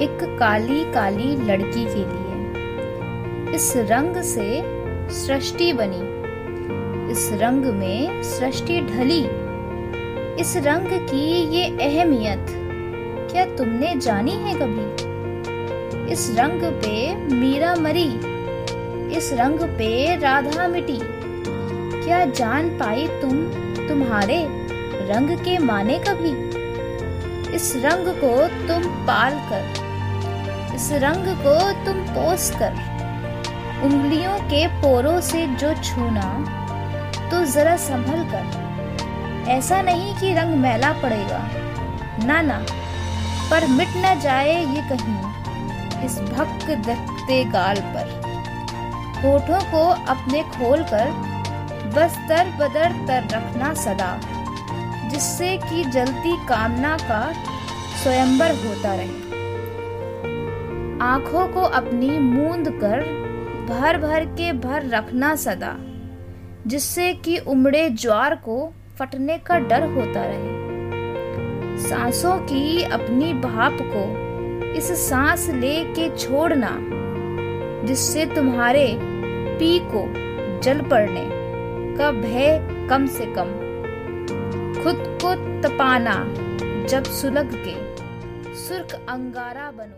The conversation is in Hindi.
एक काली काली लड़की के लिए। इस रंग से सृष्टि बनी। इस रंग में सृष्टि ढली। इस रंग की ये अहमियत, क्या तुमने जानी है कभी? इस रंग पे मीरा मरी। इस रंग पे राधा मिटी। क्या जान पाई तुम तुम्हारे रंग के माने कभी? इस रंग को तुम पाल कर इस रंग को तुम पोस कर, उंगलियों के पोरों से जो छूना तो जरा संभल कर। ऐसा नहीं कि रंग मैला पड़ेगा। ना ना, पर मिट न जाए ये कहीं, इस भक्त दखते गाल पर। होठों को अपने खोल कर, बस तर बदर तर रखना सदा, जिससे कि जलती कामना का स्वयंवर होता रहे। आँखों को अपनी मूंद कर भर भर के भर रखना सदा, जिससे कि उमड़े ज्वार को फटने का डर होता रहे। सांसों की अपनी भाप को इस सांस ले के छोड़ना, जिससे तुम्हारे पी को जल पड़ने का भय कम से कम। खुद को तपाना जब सुलग के, सुर्ख अंगारा बनो।